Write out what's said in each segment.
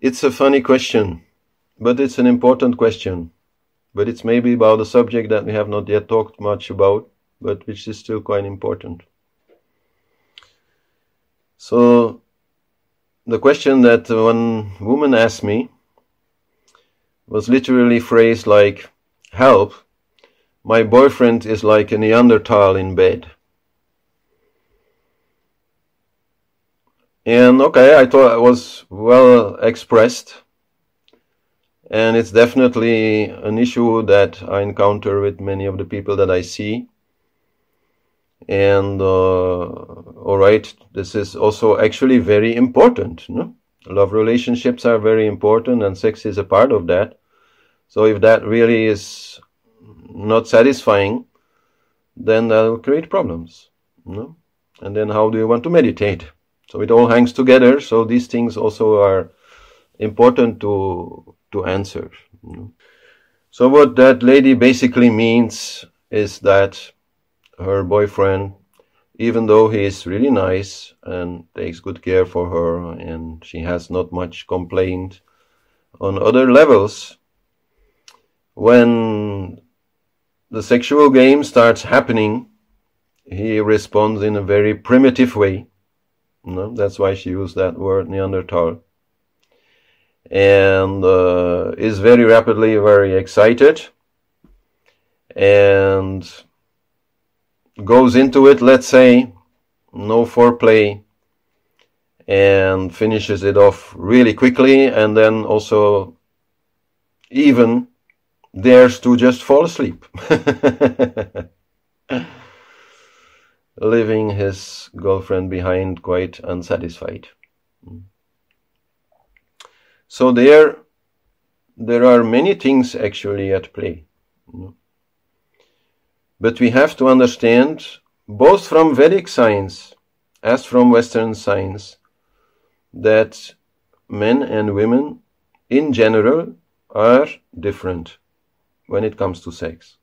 It's a funny question, but it's an important question. But it's maybe about a subject that we have not yet talked much about, but which is still quite important. So, the question that one woman asked me was literally phrased like, Help, my boyfriend is like a Neanderthal in bed. And okay, I thought it was well expressed. And it's definitely an issue that I encounter with many of the people that I see. And, uh, alright, this is also actually very important. No? Love relationships are very important and sex is a part of that. So if that really is not satisfying, then that will create problems. No? And then how do you want to meditate? So it all hangs together. So these things also are important to to answer. So what that lady basically means is that her boyfriend, even though he is really nice and takes good care for her, and she has not much complaint on other levels, when the sexual game starts happening, he responds in a very primitive way no, that's why she used that word Neanderthal. And uh, is very rapidly very excited and goes into it, let's say, no foreplay, and finishes it off really quickly, and then also even dares to just fall asleep. leaving his girlfriend behind quite unsatisfied. So there, there are many things actually at play. But we have to understand, both from Vedic science as from Western science, that men and women in general are different when it comes to sex.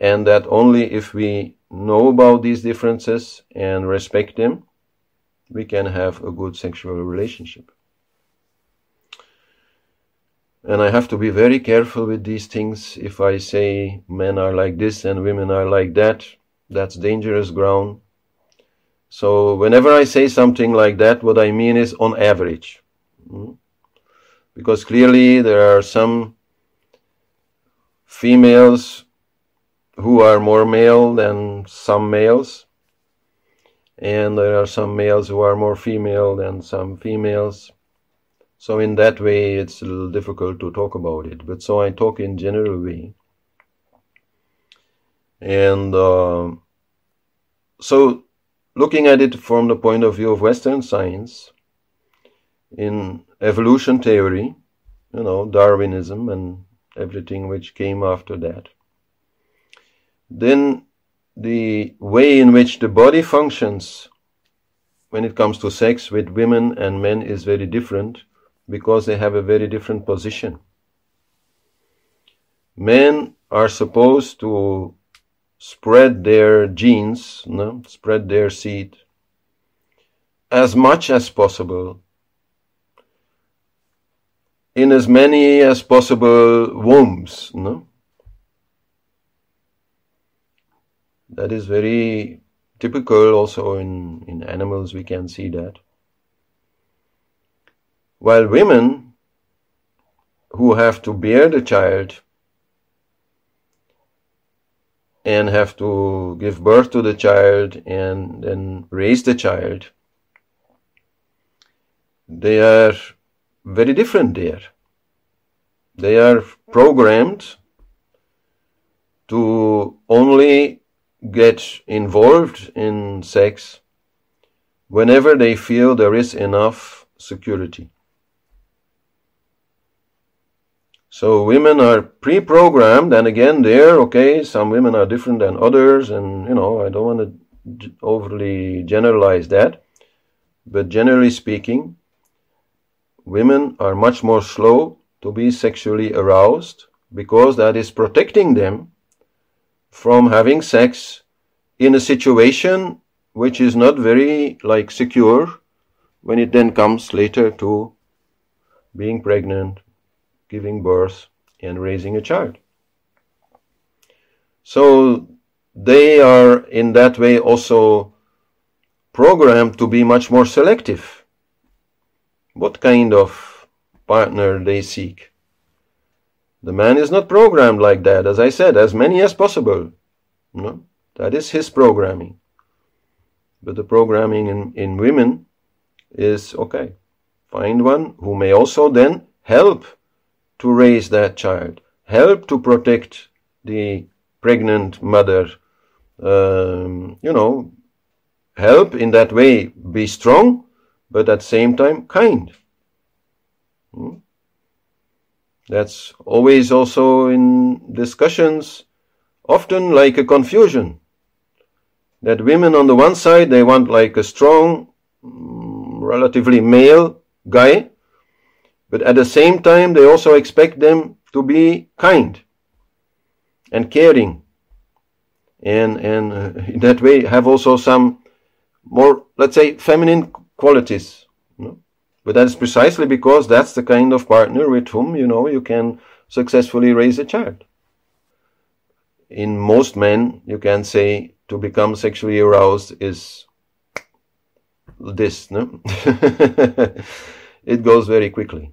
And that only if we know about these differences and respect them, we can have a good sexual relationship. And I have to be very careful with these things. If I say men are like this and women are like that, that's dangerous ground. So whenever I say something like that, what I mean is on average. Hmm? Because clearly there are some females who are more male than some males. And there are some males who are more female than some females. So in that way, it's a little difficult to talk about it. But so I talk in general way. And uh, so looking at it from the point of view of Western science, in evolution theory, you know, Darwinism and everything which came after that, then the way in which the body functions when it comes to sex with women and men is very different because they have a very different position. Men are supposed to spread their genes, no? spread their seed as much as possible in as many as possible wombs, no? That is very typical also in, in animals, we can see that. While women who have to bear the child and have to give birth to the child and then raise the child, they are very different there. They are programmed to only get involved in sex whenever they feel there is enough security. So women are pre-programmed, and again, there, okay, some women are different than others, and you know, I don't want to overly generalize that, but generally speaking, women are much more slow to be sexually aroused because that is protecting them from having sex in a situation which is not very like secure when it then comes later to being pregnant, giving birth, and raising a child. So they are in that way also programmed to be much more selective. What kind of partner they seek. The man is not programmed like that, as I said, as many as possible. No, that is his programming. But the programming in, in women is okay. Find one who may also then help to raise that child, help to protect the pregnant mother, um, you know, help in that way be strong, but at the same time kind. Hmm? That's always also in discussions, often like a confusion. That women on the one side, they want like a strong, mm, relatively male guy, but at the same time, they also expect them to be kind and caring and and uh, in that way have also some more let's say feminine qualities but that is precisely because that's the kind of partner with whom you know you can successfully raise a child. In most men you can say to become sexually aroused is this no? It goes very quickly.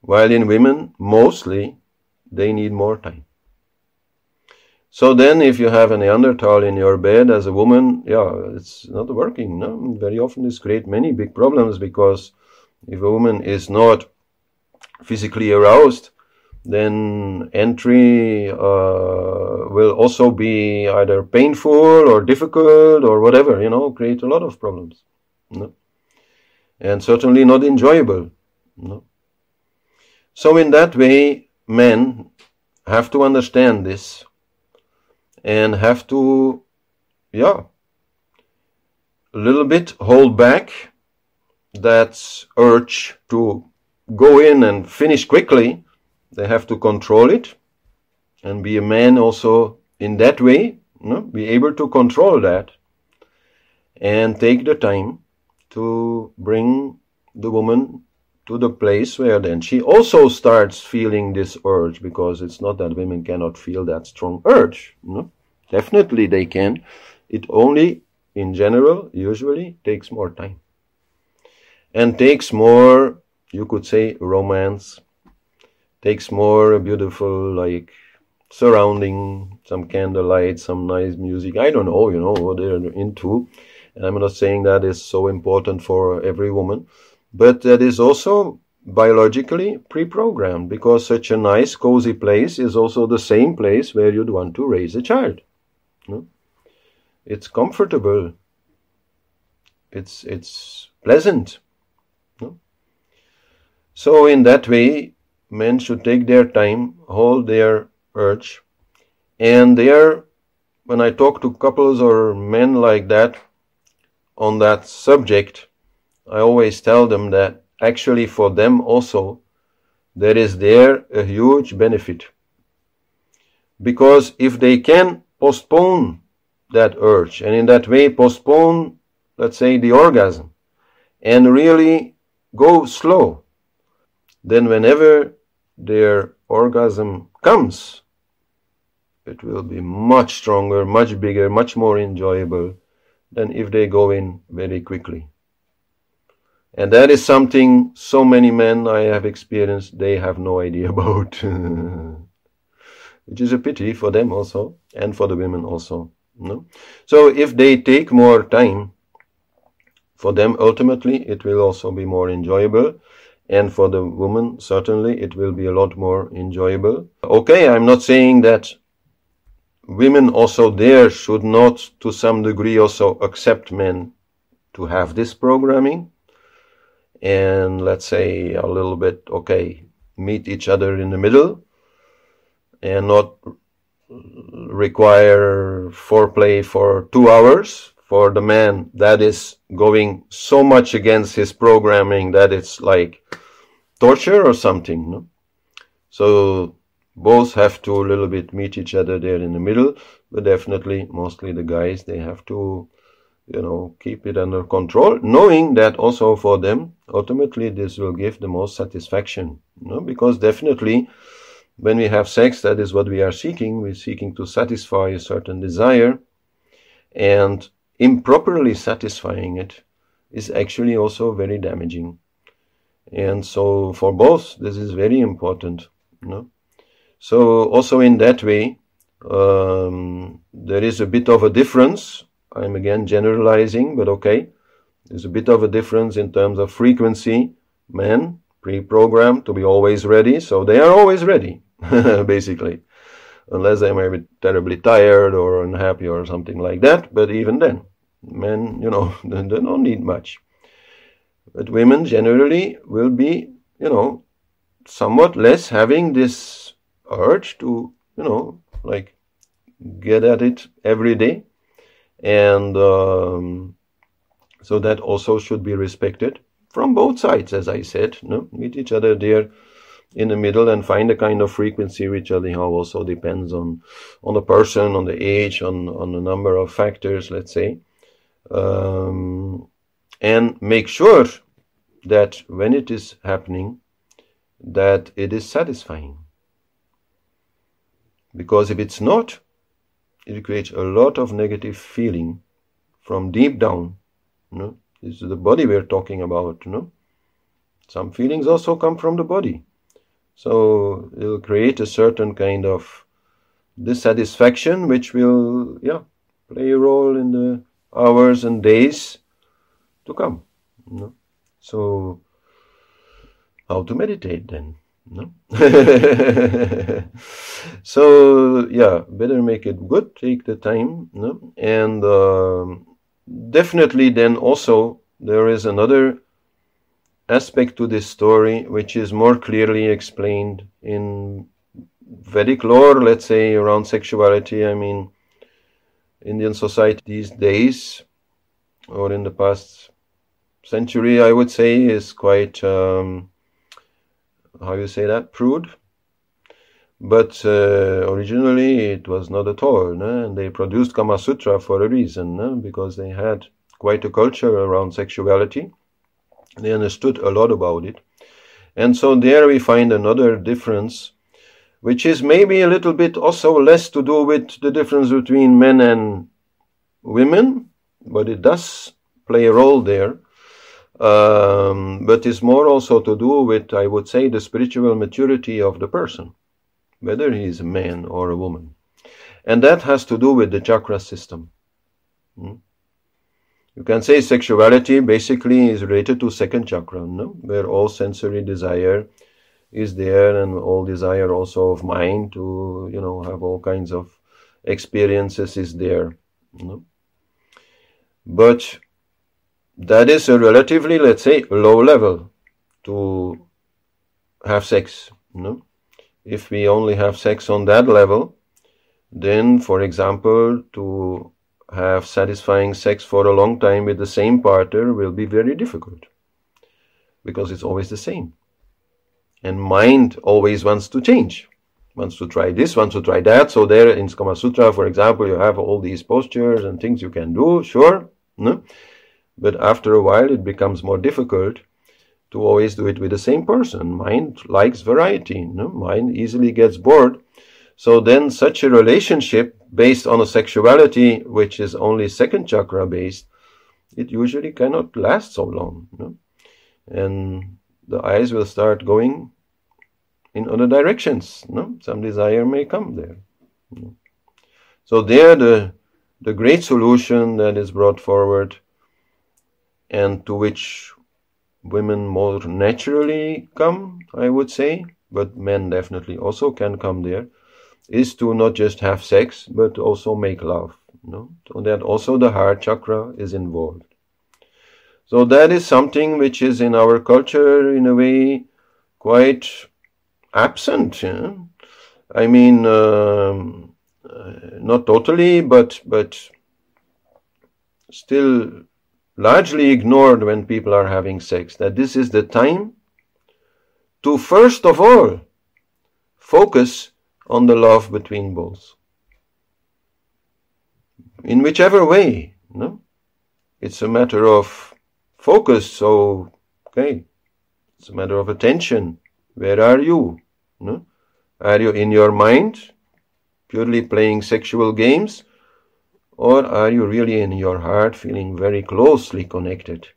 While in women mostly they need more time so then, if you have a Neanderthal in your bed as a woman, yeah, it's not working. No? Very often this creates many big problems because if a woman is not physically aroused, then entry uh, will also be either painful or difficult or whatever, you know, create a lot of problems. No? And certainly not enjoyable. No? So in that way, men have to understand this and have to, yeah, a little bit hold back that urge to go in and finish quickly. They have to control it and be a man also in that way, you know, be able to control that and take the time to bring the woman to the place where then she also starts feeling this urge because it's not that women cannot feel that strong urge. No? Definitely they can. It only, in general, usually takes more time. And takes more, you could say, romance. Takes more beautiful, like, surrounding, some candlelight, some nice music. I don't know, you know, what they're into. And I'm not saying that is so important for every woman but that is also biologically pre-programmed because such a nice cozy place is also the same place where you'd want to raise a child no? it's comfortable it's it's pleasant no? so in that way men should take their time hold their urge and there when i talk to couples or men like that on that subject I always tell them that actually for them also there is there a huge benefit. Because if they can postpone that urge and in that way postpone, let's say, the orgasm and really go slow, then whenever their orgasm comes, it will be much stronger, much bigger, much more enjoyable than if they go in very quickly. And that is something so many men I have experienced, they have no idea about. Which is a pity for them also, and for the women also. No? So if they take more time, for them ultimately it will also be more enjoyable. And for the woman, certainly it will be a lot more enjoyable. Okay, I'm not saying that women also there should not to some degree also accept men to have this programming and let's say a little bit, okay, meet each other in the middle and not require foreplay for two hours for the man that is going so much against his programming that it's like torture or something. No? So both have to a little bit meet each other there in the middle, but definitely mostly the guys they have to you know, keep it under control, knowing that also for them, ultimately this will give the most satisfaction. You know, because definitely when we have sex, that is what we are seeking. We're seeking to satisfy a certain desire, and improperly satisfying it is actually also very damaging. And so for both, this is very important. You know? So also in that way, um, there is a bit of a difference. I'm again generalizing, but okay. There's a bit of a difference in terms of frequency. Men pre-programmed to be always ready, so they are always ready, basically. Unless they may be terribly tired or unhappy or something like that, but even then, men, you know, they don't need much. But women generally will be, you know, somewhat less having this urge to, you know, like get at it every day. And um, so that also should be respected from both sides, as I said. No? Meet each other there in the middle and find a kind of frequency which anyhow also depends on on the person, on the age, on on a number of factors, let's say. Um, and make sure that when it is happening, that it is satisfying. Because if it's not, it creates a lot of negative feeling from deep down. You know? This is the body we're talking about. You know? Some feelings also come from the body. So it'll create a certain kind of dissatisfaction which will yeah play a role in the hours and days to come. You know? So how to meditate then? No? so yeah, better make it good. Take the time, no? and um, definitely then also there is another aspect to this story which is more clearly explained in Vedic lore. Let's say around sexuality. I mean, Indian society these days, or in the past century, I would say, is quite. Um, how you say that, prude. But uh, originally it was not at all, no? and they produced Kama Sutra for a reason, no? because they had quite a culture around sexuality. They understood a lot about it. And so there we find another difference, which is maybe a little bit also less to do with the difference between men and women, but it does play a role there um, but it's more also to do with, I would say, the spiritual maturity of the person, whether he is a man or a woman. And that has to do with the chakra system. Hmm? You can say sexuality basically is related to second chakra, no? where all sensory desire is there and all desire also of mind to, you know, have all kinds of experiences is there. No? But that is a relatively, let's say, low level to have sex. No? If we only have sex on that level, then, for example, to have satisfying sex for a long time with the same partner will be very difficult because it's always the same. And mind always wants to change, wants to try this, wants to try that. So, there in Kama Sutra, for example, you have all these postures and things you can do, sure. No? But after a while, it becomes more difficult to always do it with the same person. Mind likes variety. No? Mind easily gets bored. So then such a relationship based on a sexuality which is only second chakra based, it usually cannot last so long. No? And the eyes will start going in other directions. No? Some desire may come there. No? So there the the great solution that is brought forward and to which women more naturally come, I would say, but men definitely also can come there, is to not just have sex, but also make love. Know? So that also the heart chakra is involved. So that is something which is in our culture in a way quite absent. I mean, um, uh, not totally, but but still largely ignored when people are having sex, that this is the time to first of all focus on the love between both. In whichever way, no? it's a matter of focus. So, okay, it's a matter of attention. Where are you? No? Are you in your mind, purely playing sexual games? Or are you really in your heart feeling very closely connected?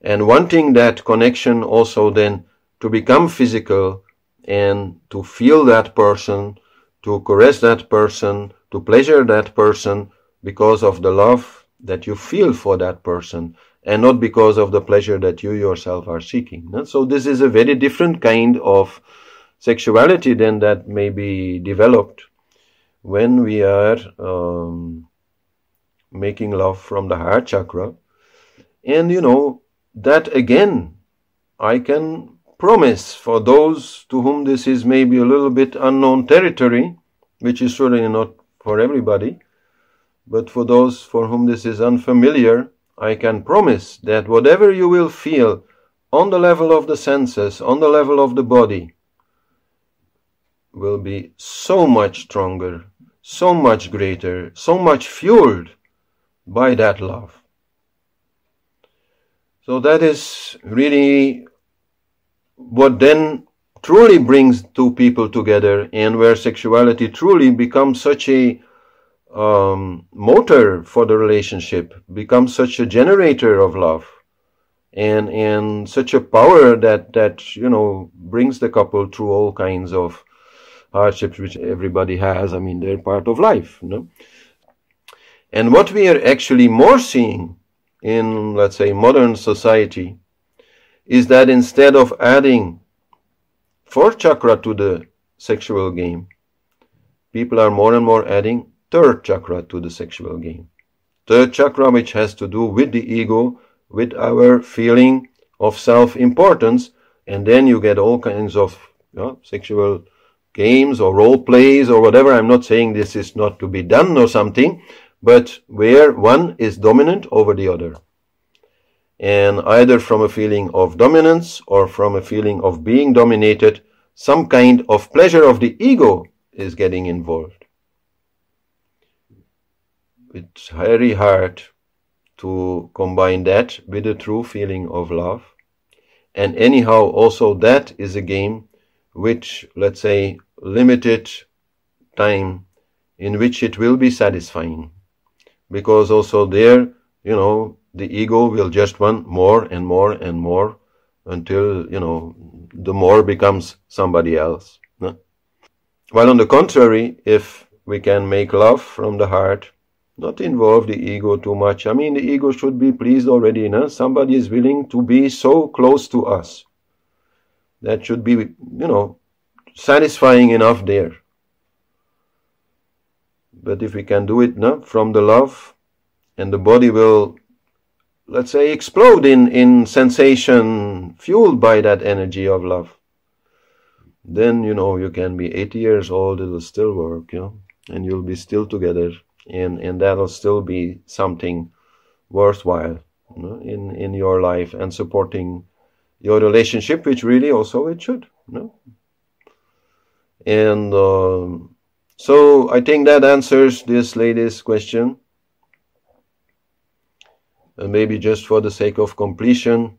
And wanting that connection also then to become physical and to feel that person, to caress that person, to pleasure that person because of the love that you feel for that person and not because of the pleasure that you yourself are seeking. So this is a very different kind of sexuality than that may be developed when we are um, making love from the heart chakra. And you know, that again, I can promise for those to whom this is maybe a little bit unknown territory, which is certainly not for everybody, but for those for whom this is unfamiliar, I can promise that whatever you will feel on the level of the senses, on the level of the body, will be so much stronger, so much greater, so much fueled by that love. So that is really what then truly brings two people together and where sexuality truly becomes such a um, motor for the relationship, becomes such a generator of love and and such a power that that you know brings the couple through all kinds of hardships which everybody has. I mean, they're part of life. You know? And what we are actually more seeing in, let's say, modern society is that instead of adding fourth chakra to the sexual game, people are more and more adding third chakra to the sexual game. Third chakra, which has to do with the ego, with our feeling of self importance, and then you get all kinds of you know, sexual games or role plays or whatever. I'm not saying this is not to be done or something, but where one is dominant over the other. And either from a feeling of dominance or from a feeling of being dominated, some kind of pleasure of the ego is getting involved. It's very hard to combine that with a true feeling of love. And anyhow, also that is a game which, let's say, limited time in which it will be satisfying because also there, you know, the ego will just want more and more and more until, you know, the more becomes somebody else. No? While on the contrary, if we can make love from the heart, not involve the ego too much. I mean, the ego should be pleased already. No? Somebody is willing to be so close to us. That should be, you know, satisfying enough there. But if we can do it no, from the love, and the body will, let's say, explode in, in sensation fueled by that energy of love, then, you know, you can be 80 years old, it'll still work, you know, and you'll be still together, and, and that'll still be something worthwhile you know, in, in your life and supporting your relationship, which really also it should. You know? And um, so I think that answers this lady's question. And maybe just for the sake of completion,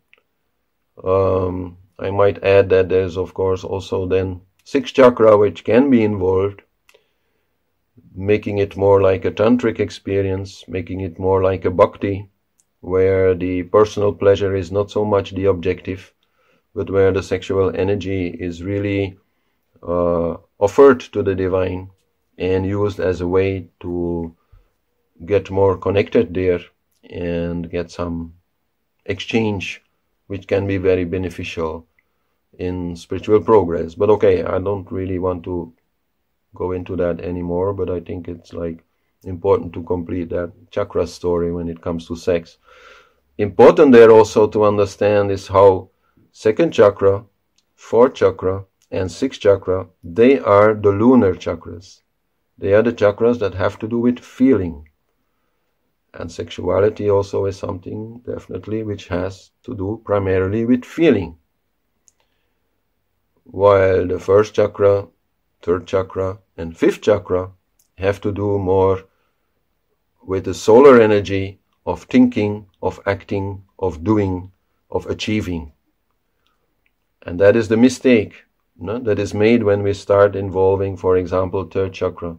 um, I might add that there's of course also then six chakra which can be involved, making it more like a tantric experience, making it more like a bhakti, where the personal pleasure is not so much the objective, but where the sexual energy is really uh, offered to the divine and used as a way to get more connected there and get some exchange which can be very beneficial in spiritual progress. But okay i don't really want to go into that anymore but i think it's like important to complete that chakra story when it comes to sex. Important there also to understand is how second chakra fourth chakra and sixth chakra they are the lunar chakras they are the chakras that have to do with feeling. And sexuality also is something definitely which has to do primarily with feeling. While the first chakra, third chakra, and fifth chakra have to do more with the solar energy of thinking, of acting, of doing, of achieving. And that is the mistake no, that is made when we start involving, for example, third chakra.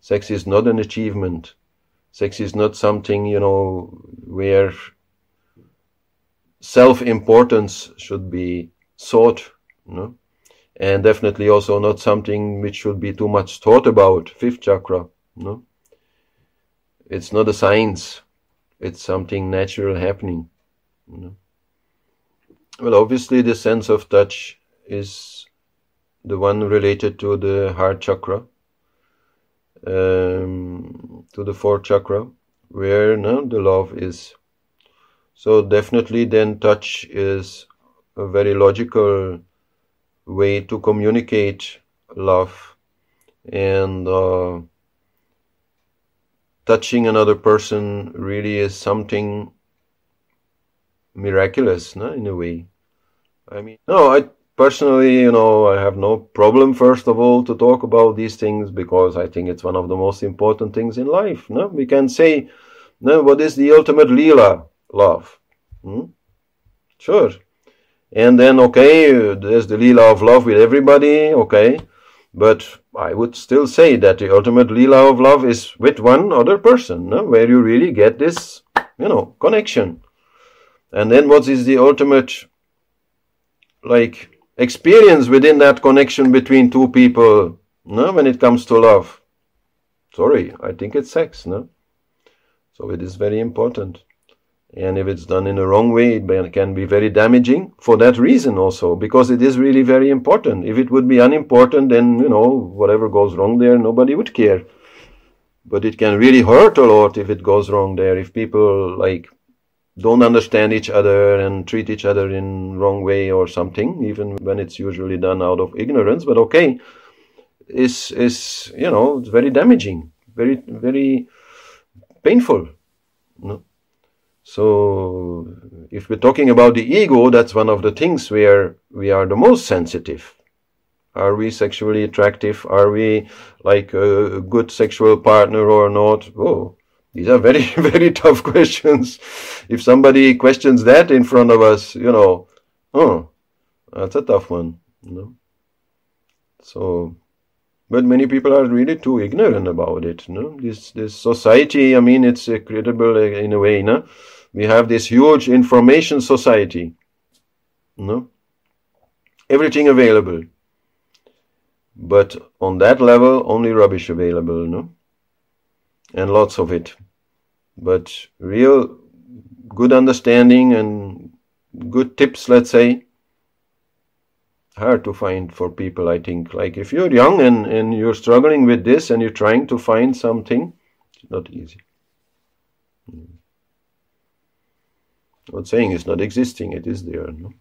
Sex is not an achievement. Sex is not something, you know, where self-importance should be sought, no? and definitely also not something which should be too much thought about, fifth chakra, no? It's not a science, it's something natural happening. Well, obviously, the sense of touch is the one related to the heart chakra, um, to the fourth chakra, where no, the love is. So, definitely, then touch is a very logical way to communicate love and uh, touching another person really is something miraculous no, in a way i mean no i personally you know i have no problem first of all to talk about these things because i think it's one of the most important things in life no we can say no what is the ultimate lila love hmm? sure and then okay there's the lila of love with everybody okay but I would still say that the ultimate lila of love is with one other person, no? where you really get this, you know, connection. And then what is the ultimate, like, experience within that connection between two people, no? when it comes to love? Sorry, I think it's sex, no? So it is very important. And if it's done in the wrong way, it can be very damaging for that reason also, because it is really very important. If it would be unimportant, then, you know, whatever goes wrong there, nobody would care. But it can really hurt a lot if it goes wrong there, if people, like, don't understand each other and treat each other in wrong way or something, even when it's usually done out of ignorance. But okay, is is you know it's very damaging, very very painful. No? So, if we're talking about the ego, that's one of the things where we are the most sensitive. Are we sexually attractive? Are we like a good sexual partner or not? Oh, these are very, very tough questions. If somebody questions that in front of us, you know, oh, that's a tough one, you know. So, but many people are really too ignorant about it. No, this this society. I mean, it's incredible uh, in a way. No, we have this huge information society. No? Everything available. But on that level, only rubbish available, no? And lots of it. But real good understanding and good tips, let's say, hard to find for people, I think. Like if you're young and, and you're struggling with this and you're trying to find something, it's not easy. Hmm. Not saying it's not existing, it is there. No?